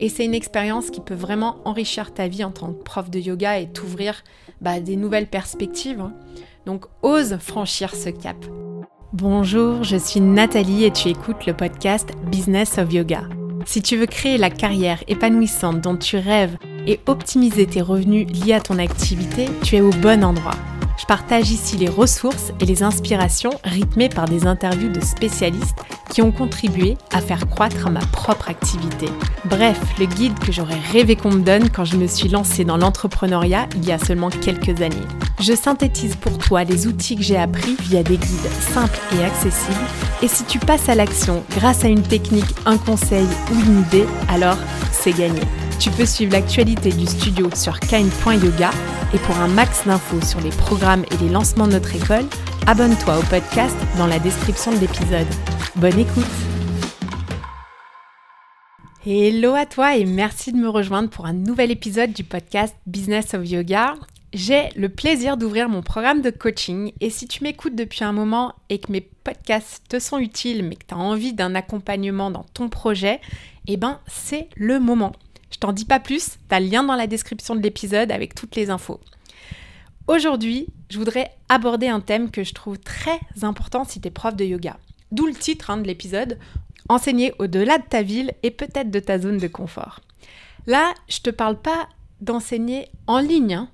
Et c'est une expérience qui peut vraiment enrichir ta vie en tant que prof de yoga et t'ouvrir bah, des nouvelles perspectives. Hein. Donc ose franchir ce cap. Bonjour, je suis Nathalie et tu écoutes le podcast Business of Yoga. Si tu veux créer la carrière épanouissante dont tu rêves et optimiser tes revenus liés à ton activité, tu es au bon endroit. Je partage ici les ressources et les inspirations rythmées par des interviews de spécialistes qui ont contribué à faire croître ma propre activité. Bref, le guide que j'aurais rêvé qu'on me donne quand je me suis lancée dans l'entrepreneuriat il y a seulement quelques années. Je synthétise pour toi les outils que j'ai appris via des guides simples et accessibles. Et si tu passes à l'action grâce à une technique, un conseil ou une idée, alors c'est gagné. Tu peux suivre l'actualité du studio sur kind.yoga et pour un max d'infos sur les programmes et les lancements de notre école, abonne-toi au podcast dans la description de l'épisode. Bonne écoute Hello à toi et merci de me rejoindre pour un nouvel épisode du podcast Business of Yoga. J'ai le plaisir d'ouvrir mon programme de coaching et si tu m'écoutes depuis un moment et que mes podcasts te sont utiles mais que tu as envie d'un accompagnement dans ton projet, eh ben c'est le moment. Je t'en dis pas plus, t'as le lien dans la description de l'épisode avec toutes les infos. Aujourd'hui, je voudrais aborder un thème que je trouve très important si tu es prof de yoga. D'où le titre hein, de l'épisode, Enseigner au-delà de ta ville et peut-être de ta zone de confort. Là, je te parle pas d'enseigner en ligne, hein,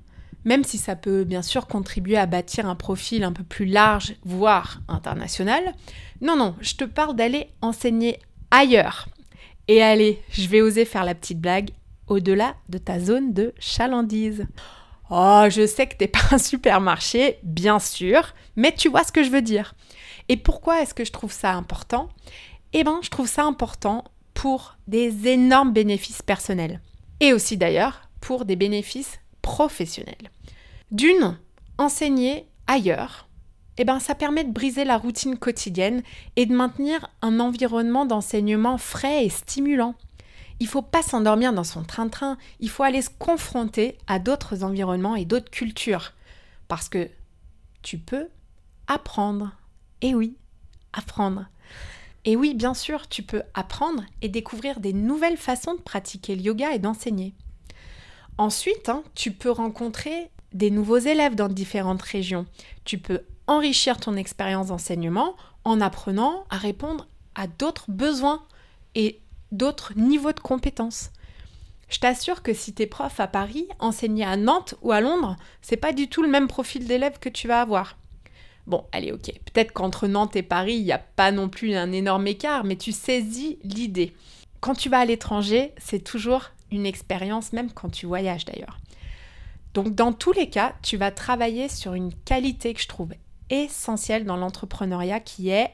même si ça peut bien sûr contribuer à bâtir un profil un peu plus large, voire international. Non, non, je te parle d'aller enseigner ailleurs, et allez, je vais oser faire la petite blague au-delà de ta zone de chalandise. Oh, je sais que t'es pas un supermarché, bien sûr, mais tu vois ce que je veux dire. Et pourquoi est-ce que je trouve ça important? Eh bien, je trouve ça important pour des énormes bénéfices personnels. Et aussi d'ailleurs pour des bénéfices professionnels. D'une, enseigner ailleurs, eh ben, ça permet de briser la routine quotidienne et de maintenir un environnement d'enseignement frais et stimulant. Il ne faut pas s'endormir dans son train-train, il faut aller se confronter à d'autres environnements et d'autres cultures. Parce que tu peux apprendre. Et oui, apprendre. Et oui, bien sûr, tu peux apprendre et découvrir des nouvelles façons de pratiquer le yoga et d'enseigner. Ensuite, hein, tu peux rencontrer des nouveaux élèves dans différentes régions. Tu peux enrichir ton expérience d'enseignement en apprenant à répondre à d'autres besoins et d'autres niveaux de compétences. Je t'assure que si tu es prof à Paris, enseigner à Nantes ou à Londres, c'est pas du tout le même profil d'élève que tu vas avoir. Bon, allez, ok, peut-être qu'entre Nantes et Paris, il n'y a pas non plus un énorme écart, mais tu saisis l'idée. Quand tu vas à l'étranger, c'est toujours une expérience, même quand tu voyages d'ailleurs. Donc dans tous les cas, tu vas travailler sur une qualité que je trouve essentiel dans l'entrepreneuriat qui est,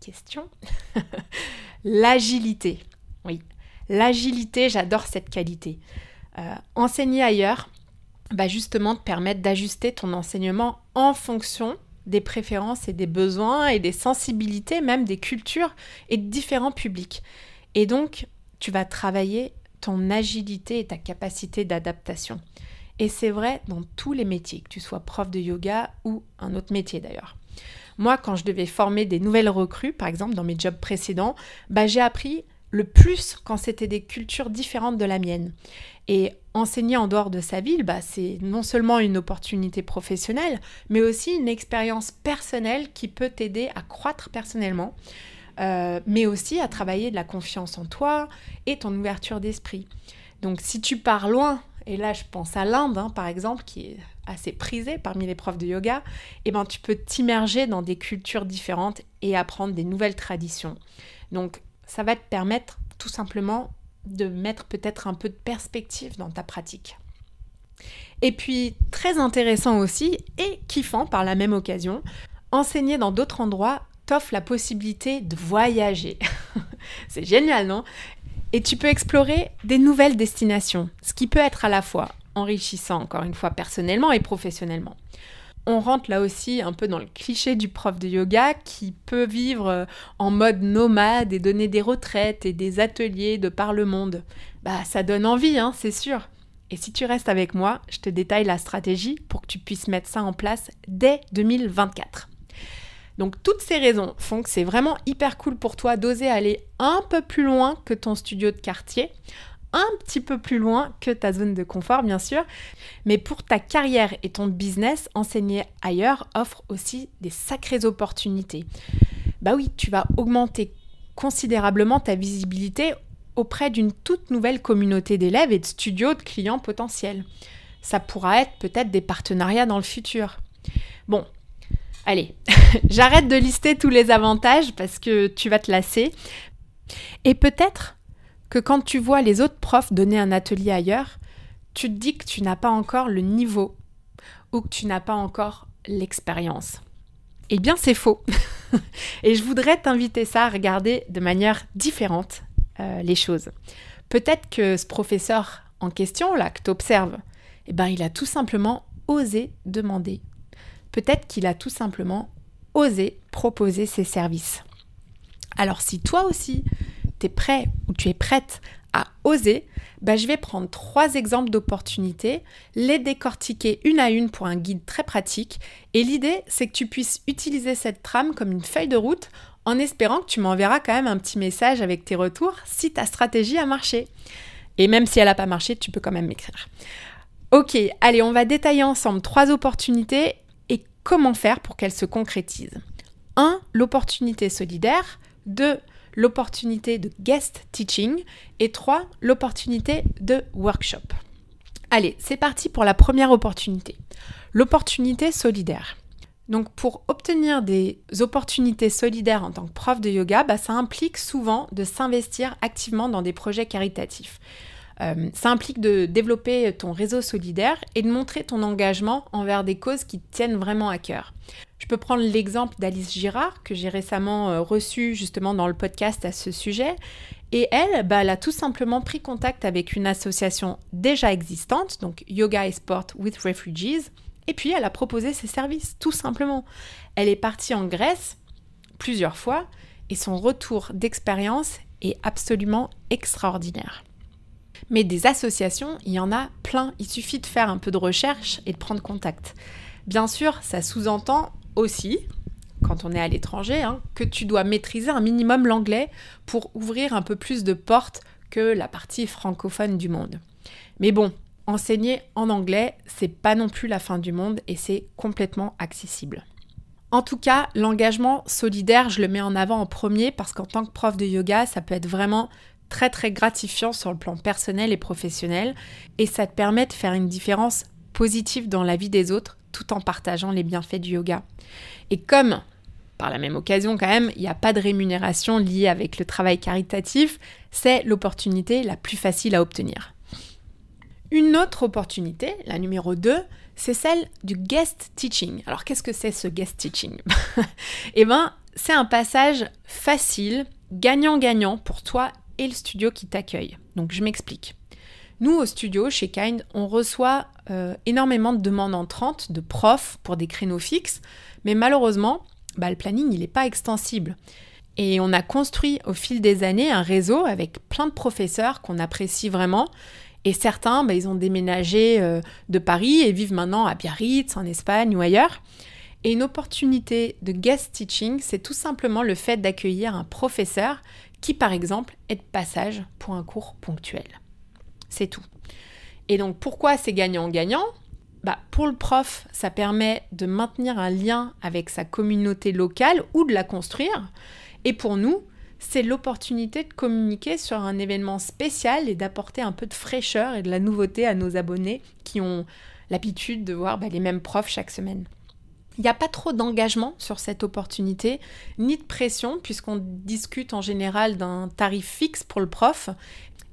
question, l'agilité. Oui, l'agilité, j'adore cette qualité. Euh, enseigner ailleurs va justement te permettre d'ajuster ton enseignement en fonction des préférences et des besoins et des sensibilités, même des cultures et de différents publics. Et donc, tu vas travailler ton agilité et ta capacité d'adaptation. Et c'est vrai dans tous les métiers, que tu sois prof de yoga ou un autre métier d'ailleurs. Moi, quand je devais former des nouvelles recrues, par exemple dans mes jobs précédents, bah, j'ai appris le plus quand c'était des cultures différentes de la mienne. Et enseigner en dehors de sa ville, bah, c'est non seulement une opportunité professionnelle, mais aussi une expérience personnelle qui peut t'aider à croître personnellement, euh, mais aussi à travailler de la confiance en toi et ton ouverture d'esprit. Donc si tu pars loin et là je pense à l'Inde hein, par exemple, qui est assez prisée parmi les profs de yoga, et eh ben tu peux t'immerger dans des cultures différentes et apprendre des nouvelles traditions. Donc ça va te permettre tout simplement de mettre peut-être un peu de perspective dans ta pratique. Et puis très intéressant aussi et kiffant par la même occasion, enseigner dans d'autres endroits t'offre la possibilité de voyager. C'est génial, non? Et tu peux explorer des nouvelles destinations, ce qui peut être à la fois enrichissant, encore une fois, personnellement et professionnellement. On rentre là aussi un peu dans le cliché du prof de yoga qui peut vivre euh, en mode nomade et donner des retraites et des ateliers de par le monde. Bah ça donne envie, hein, c'est sûr. Et si tu restes avec moi, je te détaille la stratégie pour que tu puisses mettre ça en place dès 2024. Donc toutes ces raisons font que c'est vraiment hyper cool pour toi d'oser aller un peu plus loin que ton studio de quartier, un petit peu plus loin que ta zone de confort, bien sûr. Mais pour ta carrière et ton business, enseigner ailleurs offre aussi des sacrées opportunités. Bah oui, tu vas augmenter considérablement ta visibilité auprès d'une toute nouvelle communauté d'élèves et de studios de clients potentiels. Ça pourra être peut-être des partenariats dans le futur. Bon, allez, j'arrête de lister tous les avantages parce que tu vas te lasser. Et peut-être que quand tu vois les autres profs donner un atelier ailleurs, tu te dis que tu n'as pas encore le niveau ou que tu n'as pas encore l'expérience. Eh bien, c'est faux. Et je voudrais t'inviter ça à regarder de manière différente euh, les choses. Peut-être que ce professeur en question, là, que tu observes, eh ben, il a tout simplement osé demander. Peut-être qu'il a tout simplement osé proposer ses services. Alors si toi aussi, tu es prêt ou tu es prête à oser, bah, je vais prendre trois exemples d'opportunités, les décortiquer une à une pour un guide très pratique. Et l'idée, c'est que tu puisses utiliser cette trame comme une feuille de route en espérant que tu m'enverras quand même un petit message avec tes retours si ta stratégie a marché. Et même si elle n'a pas marché, tu peux quand même m'écrire. Ok, allez, on va détailler ensemble trois opportunités comment faire pour qu'elles se concrétisent. 1. L'opportunité solidaire. 2 l'opportunité de guest teaching et 3, l'opportunité de workshop. Allez, c'est parti pour la première opportunité. L'opportunité solidaire. Donc pour obtenir des opportunités solidaires en tant que prof de yoga, bah, ça implique souvent de s'investir activement dans des projets caritatifs. Euh, ça implique de développer ton réseau solidaire et de montrer ton engagement envers des causes qui tiennent vraiment à cœur. Je peux prendre l'exemple d'Alice Girard, que j'ai récemment euh, reçue justement dans le podcast à ce sujet. Et elle, bah, elle a tout simplement pris contact avec une association déjà existante, donc Yoga et Sport with Refugees, et puis elle a proposé ses services, tout simplement. Elle est partie en Grèce plusieurs fois, et son retour d'expérience est absolument extraordinaire. Mais des associations, il y en a plein. Il suffit de faire un peu de recherche et de prendre contact. Bien sûr, ça sous-entend aussi, quand on est à l'étranger, hein, que tu dois maîtriser un minimum l'anglais pour ouvrir un peu plus de portes que la partie francophone du monde. Mais bon, enseigner en anglais, c'est pas non plus la fin du monde et c'est complètement accessible. En tout cas, l'engagement solidaire, je le mets en avant en premier parce qu'en tant que prof de yoga, ça peut être vraiment très très gratifiant sur le plan personnel et professionnel et ça te permet de faire une différence positive dans la vie des autres tout en partageant les bienfaits du yoga. Et comme par la même occasion quand même, il n'y a pas de rémunération liée avec le travail caritatif, c'est l'opportunité la plus facile à obtenir. Une autre opportunité, la numéro 2, c'est celle du guest teaching. Alors qu'est-ce que c'est ce guest teaching? Eh bien, c'est un passage facile, gagnant-gagnant pour toi et le studio qui t'accueille. Donc je m'explique. Nous, au studio, chez Kind, on reçoit euh, énormément de demandes entrantes de profs pour des créneaux fixes, mais malheureusement, bah, le planning, il n'est pas extensible. Et on a construit au fil des années un réseau avec plein de professeurs qu'on apprécie vraiment. Et certains, bah, ils ont déménagé euh, de Paris et vivent maintenant à Biarritz, en Espagne ou ailleurs. Et une opportunité de guest teaching, c'est tout simplement le fait d'accueillir un professeur qui, par exemple, est de passage pour un cours ponctuel. C'est tout. Et donc, pourquoi c'est gagnant-gagnant? Bah, Pour le prof, ça permet de maintenir un lien avec sa communauté locale ou de la construire. Et pour nous, c'est l'opportunité de communiquer sur un événement spécial et d'apporter un peu de fraîcheur et de la nouveauté à nos abonnés qui ont l'habitude de voir bah, les mêmes profs chaque semaine. Il n'y a pas trop d'engagement sur cette opportunité, ni de pression, puisqu'on discute en général d'un tarif fixe pour le prof,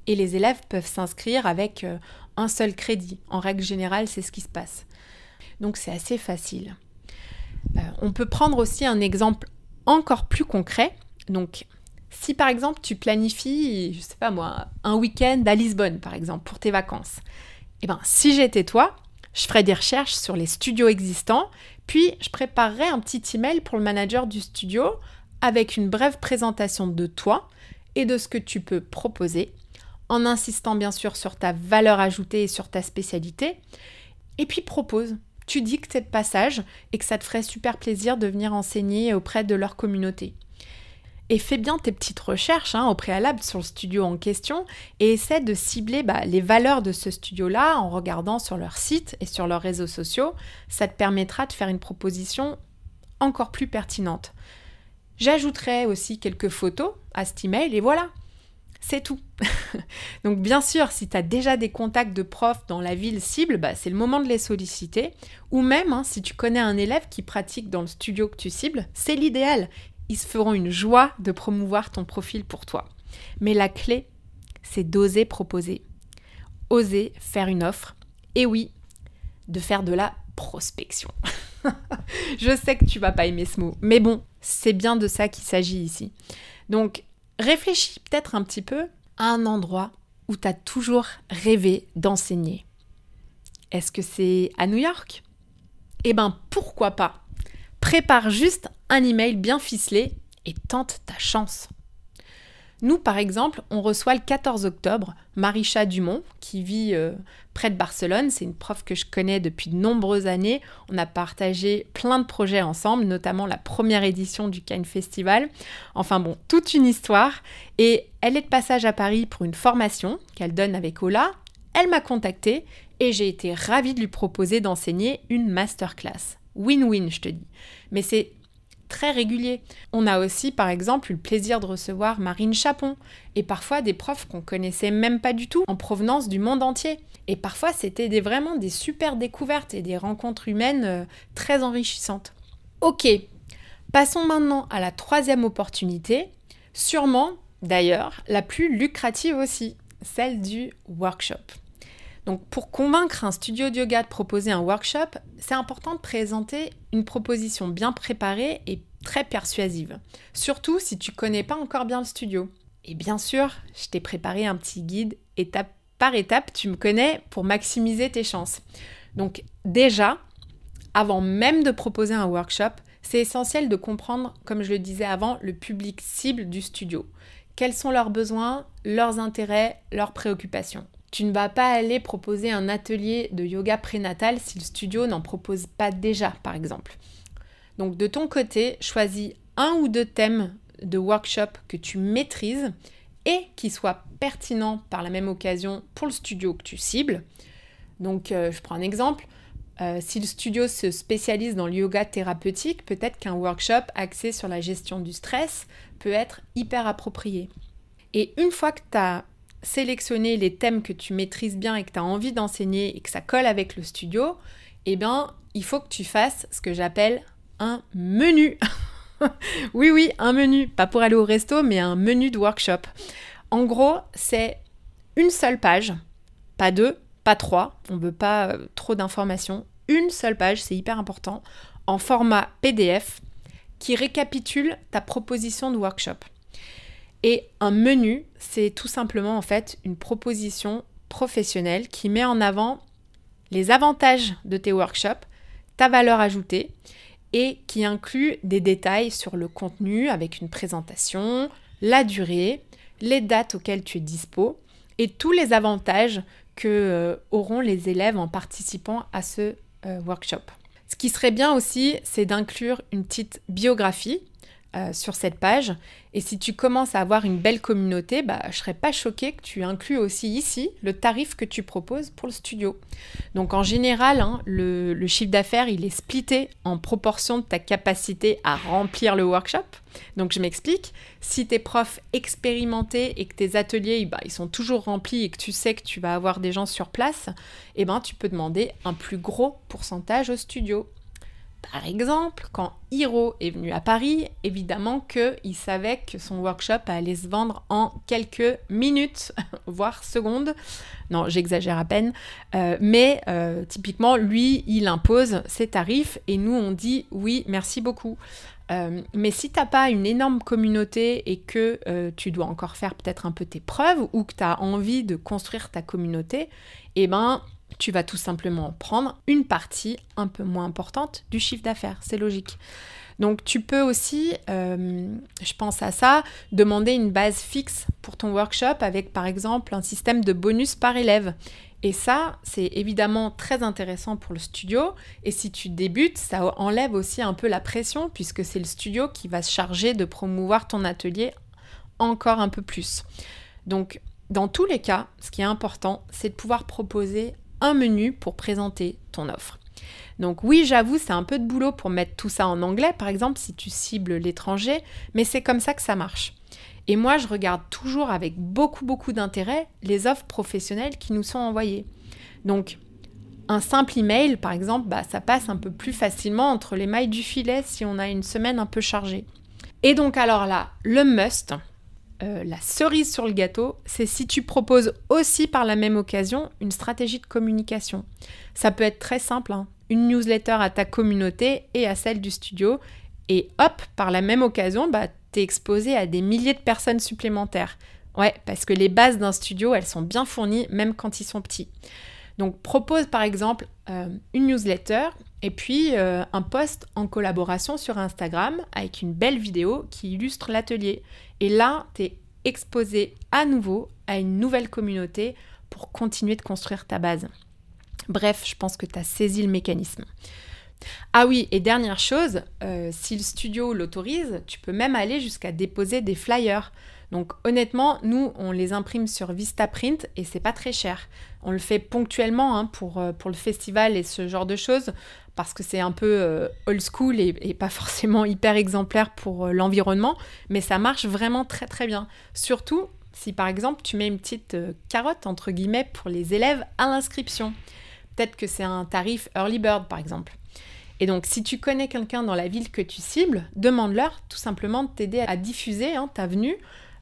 et les élèves peuvent s'inscrire avec euh, un seul crédit. En règle générale, c'est ce qui se passe. Donc c'est assez facile. Euh, on peut prendre aussi un exemple encore plus concret. Donc si par exemple tu planifies, je sais pas moi, un week-end à Lisbonne par exemple pour tes vacances, eh ben si j'étais toi, je ferais des recherches sur les studios existants, puis je préparerais un petit email pour le manager du studio avec une brève présentation de toi et de ce que tu peux proposer, en insistant bien sûr sur ta valeur ajoutée et sur ta spécialité. Et puis propose. Tu dis que tu es de passage et que ça te ferait super plaisir de venir enseigner auprès de leur communauté. Et fais bien tes petites recherches hein, au préalable sur le studio en question et essaie de cibler bah, les valeurs de ce studio-là en regardant sur leur site et sur leurs réseaux sociaux. Ça te permettra de faire une proposition encore plus pertinente. J'ajouterai aussi quelques photos à cet email et voilà, c'est tout. Donc bien sûr, si tu as déjà des contacts de profs dans la ville cible, bah, c'est le moment de les solliciter. Ou même, hein, si tu connais un élève qui pratique dans le studio que tu cibles, c'est l'idéal. Ils se feront une joie de promouvoir ton profil pour toi. Mais la clé, c'est d'oser proposer. Oser faire une offre. Et oui, de faire de la prospection. Je sais que tu vas pas aimer ce mot, mais bon, c'est bien de ça qu'il s'agit ici. Donc, réfléchis peut-être un petit peu à un endroit où tu as toujours rêvé d'enseigner. Est-ce que c'est à New York? Eh ben, pourquoi pas? Prépare juste un email bien ficelé et tente ta chance. Nous, par exemple, on reçoit le 14 octobre Marisha Dumont, qui vit euh, près de Barcelone. C'est une prof que je connais depuis de nombreuses années. On a partagé plein de projets ensemble, notamment la première édition du Cannes Festival. Enfin bon, toute une histoire. Et elle est de passage à Paris pour une formation qu'elle donne avec Ola. Elle m'a contactée et j'ai été ravie de lui proposer d'enseigner une masterclass. Win-win, je te dis. Mais c'est très régulier. On a aussi, par exemple, eu le plaisir de recevoir Marine Chapon, et parfois des profs qu'on connaissait même pas du tout, en provenance du monde entier. Et parfois, c'était vraiment des super découvertes et des rencontres humaines euh, très enrichissantes. Ok, passons maintenant à la troisième opportunité, sûrement d'ailleurs la plus lucrative aussi, celle du workshop. Donc pour convaincre un studio de yoga de proposer un workshop, c'est important de présenter une proposition bien préparée et très persuasive. Surtout si tu connais pas encore bien le studio. Et bien sûr, je t'ai préparé un petit guide étape par étape, tu me connais, pour maximiser tes chances. Donc déjà, avant même de proposer un workshop, c'est essentiel de comprendre, comme je le disais avant, le public cible du studio. Quels sont leurs besoins, leurs intérêts, leurs préoccupations. Tu ne vas pas aller proposer un atelier de yoga prénatal si le studio n'en propose pas déjà, par exemple. Donc de ton côté, choisis un ou deux thèmes de workshop que tu maîtrises et qui soient pertinents par la même occasion pour le studio que tu cibles. Donc euh, je prends un exemple. Euh, si le studio se spécialise dans le yoga thérapeutique, peut-être qu'un workshop axé sur la gestion du stress peut être hyper approprié. Et une fois que tu as sélectionner les thèmes que tu maîtrises bien et que tu as envie d'enseigner et que ça colle avec le studio, eh bien, il faut que tu fasses ce que j'appelle un menu. oui, oui, un menu. Pas pour aller au resto, mais un menu de workshop. En gros, c'est une seule page, pas deux, pas trois. On ne veut pas euh, trop d'informations. Une seule page, c'est hyper important, en format PDF qui récapitule ta proposition de workshop. Et un menu, c'est tout simplement en fait une proposition professionnelle qui met en avant les avantages de tes workshops, ta valeur ajoutée et qui inclut des détails sur le contenu avec une présentation, la durée, les dates auxquelles tu es dispo et tous les avantages que euh, auront les élèves en participant à ce euh, workshop. Ce qui serait bien aussi, c'est d'inclure une petite biographie euh, sur cette page. Et si tu commences à avoir une belle communauté, bah, je serais pas choquée que tu inclues aussi ici le tarif que tu proposes pour le studio. Donc en général, hein, le, le, chiffre d'affaires, il est splitté en proportion de ta capacité à remplir le workshop. Donc je m'explique, si tes profs expérimentés et que tes ateliers bah, ils sont toujours remplis et que tu sais que tu vas avoir des gens sur place, eh ben, tu peux demander un plus gros pourcentage au studio. Par exemple, quand Hiro est venu à Paris, évidemment qu'il savait que son workshop allait se vendre en quelques minutes, voire secondes. Non, j'exagère à peine. Euh, mais euh, typiquement, lui, il impose ses tarifs et nous, on dit oui, merci beaucoup. Euh, mais si tu n'as pas une énorme communauté et que tu dois encore faire peut-être un peu tes preuves ou que tu as envie de construire ta communauté, eh ben, tu vas tout simplement prendre une partie un peu moins importante du chiffre d'affaires. C'est logique. Donc tu peux aussi, euh, je pense à ça, demander une base fixe pour ton workshop avec par exemple un système de bonus par élève. Et ça, c'est évidemment très intéressant pour le studio. Et si tu débutes, ça enlève aussi un peu la pression puisque c'est le studio qui va se charger de promouvoir ton atelier encore un peu plus. Donc, dans tous les cas, ce qui est important, c'est de pouvoir proposer un menu pour présenter ton offre. Donc oui, j'avoue, c'est un peu de boulot pour mettre tout ça en anglais, par exemple, si tu cibles l'étranger, mais c'est comme ça que ça marche. Et moi, je regarde toujours avec beaucoup, beaucoup d'intérêt les offres professionnelles qui nous sont envoyées. Donc, un simple email, par exemple, bah, ça passe un peu plus facilement entre les mailles du filet si on a une semaine un peu chargée. Et donc, alors là, le must, euh, la cerise sur le gâteau, c'est si tu proposes aussi par la même occasion une stratégie de communication. Ça peut être très simple, hein. une newsletter à ta communauté et à celle du studio, et hop, par la même occasion, bah, t'es exposé à des milliers de personnes supplémentaires. Ouais, parce que les bases d'un studio, elles sont bien fournies, même quand ils sont petits. Donc propose par exemple euh, une newsletter et puis euh, un post en collaboration sur Instagram avec une belle vidéo qui illustre l'atelier. Et là, tu es exposé à nouveau à une nouvelle communauté pour continuer de construire ta base. Bref, je pense que tu as saisi le mécanisme. Ah oui, et dernière chose, euh, si le studio l'autorise, tu peux même aller jusqu'à déposer des flyers. Donc honnêtement, nous, on les imprime sur Vistaprint et c'est pas très cher. On le fait ponctuellement hein, pour, euh, pour le festival et ce genre de choses parce que c'est un peu euh, old school et, pas forcément hyper exemplaire pour l'environnement, mais ça marche vraiment très très bien. Surtout si par exemple tu mets une petite carotte entre guillemets pour les élèves à l'inscription. Peut-être que c'est un tarif early bird par exemple. Et donc, si tu connais quelqu'un dans la ville que tu cibles, demande-leur tout simplement de t'aider à diffuser hein, ta venue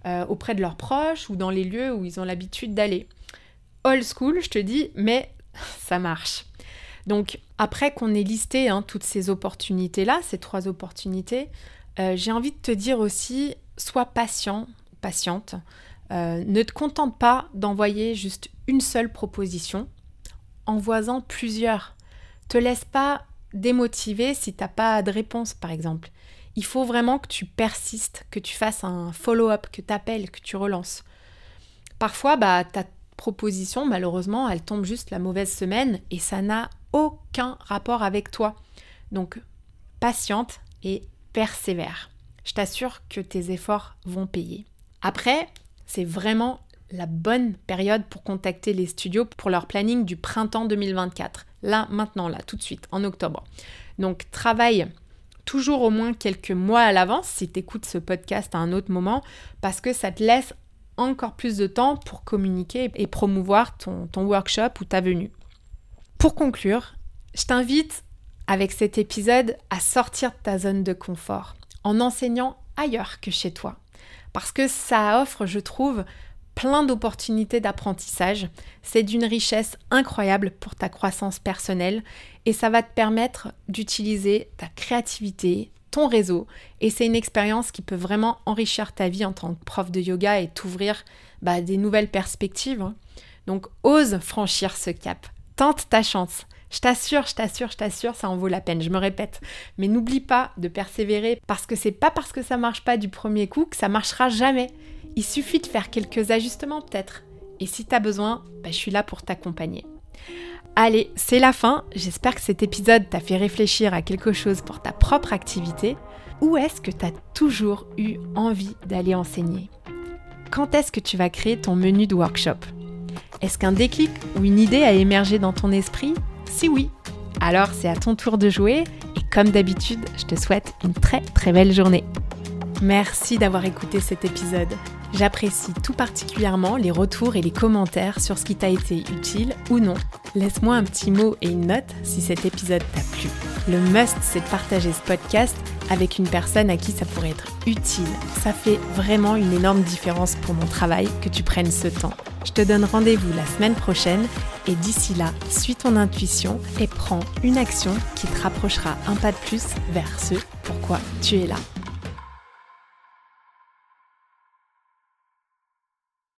euh, auprès de leurs proches ou dans les lieux où ils ont l'habitude d'aller. Old school, je te dis, mais ça marche. Donc, après qu'on ait listé hein, toutes ces opportunités-là, ces trois opportunités, euh, j'ai envie de te dire aussi, sois patient, patiente. Euh, ne te contente pas d'envoyer juste une seule proposition, envoie-en plusieurs. Te laisse pas démotivé si t'as pas de réponse, par exemple. Il faut vraiment que tu persistes, que tu fasses un follow-up, que tu appelles, que tu relances. Parfois, bah, ta proposition, malheureusement, elle tombe juste la mauvaise semaine et ça n'a aucun rapport avec toi. Donc, patiente et persévère. Je t'assure que tes efforts vont payer. Après, c'est vraiment la bonne période pour contacter les studios pour leur planning du printemps 2024. Là, maintenant, là, tout de suite, en octobre. Donc, travaille toujours au moins quelques mois à l'avance si tu écoutes ce podcast à un autre moment, parce que ça te laisse encore plus de temps pour communiquer et promouvoir ton, ton workshop ou ta venue. Pour conclure, je t'invite avec cet épisode à sortir de ta zone de confort en enseignant ailleurs que chez toi. Parce que ça offre, je trouve, plein d'opportunités d'apprentissage. C'est d'une richesse incroyable pour ta croissance personnelle et ça va te permettre d'utiliser ta créativité, ton réseau et c'est une expérience qui peut vraiment enrichir ta vie en tant que prof de yoga et t'ouvrir bah, des nouvelles perspectives. Hein. Donc ose franchir ce cap, tente ta chance. Je t'assure, je t'assure, je t'assure, ça en vaut la peine, je me répète. Mais n'oublie pas de persévérer parce que c'est pas parce que ça marche pas du premier coup que ça marchera jamais. Il suffit de faire quelques ajustements peut-être. Et si tu as besoin, bah, je suis là pour t'accompagner. Allez, c'est la fin. J'espère que cet épisode t'a fait réfléchir à quelque chose pour ta propre activité. Où est-ce que tu as toujours eu envie d'aller enseigner? Quand est-ce que tu vas créer ton menu de workshop? Est-ce qu'un déclic ou une idée a émergé dans ton esprit? Si oui, alors c'est à ton tour de jouer et comme d'habitude, je te souhaite une très très belle journée. Merci d'avoir écouté cet épisode. J'apprécie tout particulièrement les retours et les commentaires sur ce qui t'a été utile ou non. Laisse-moi un petit mot et une note si cet épisode t'a plu. Le must, c'est de partager ce podcast avec une personne à qui ça pourrait être utile. Ça fait vraiment une énorme différence pour mon travail que tu prennes ce temps. Je te donne rendez-vous la semaine prochaine et d'ici là, suis ton intuition et prends une action qui te rapprochera un pas de plus vers ce pourquoi tu es là.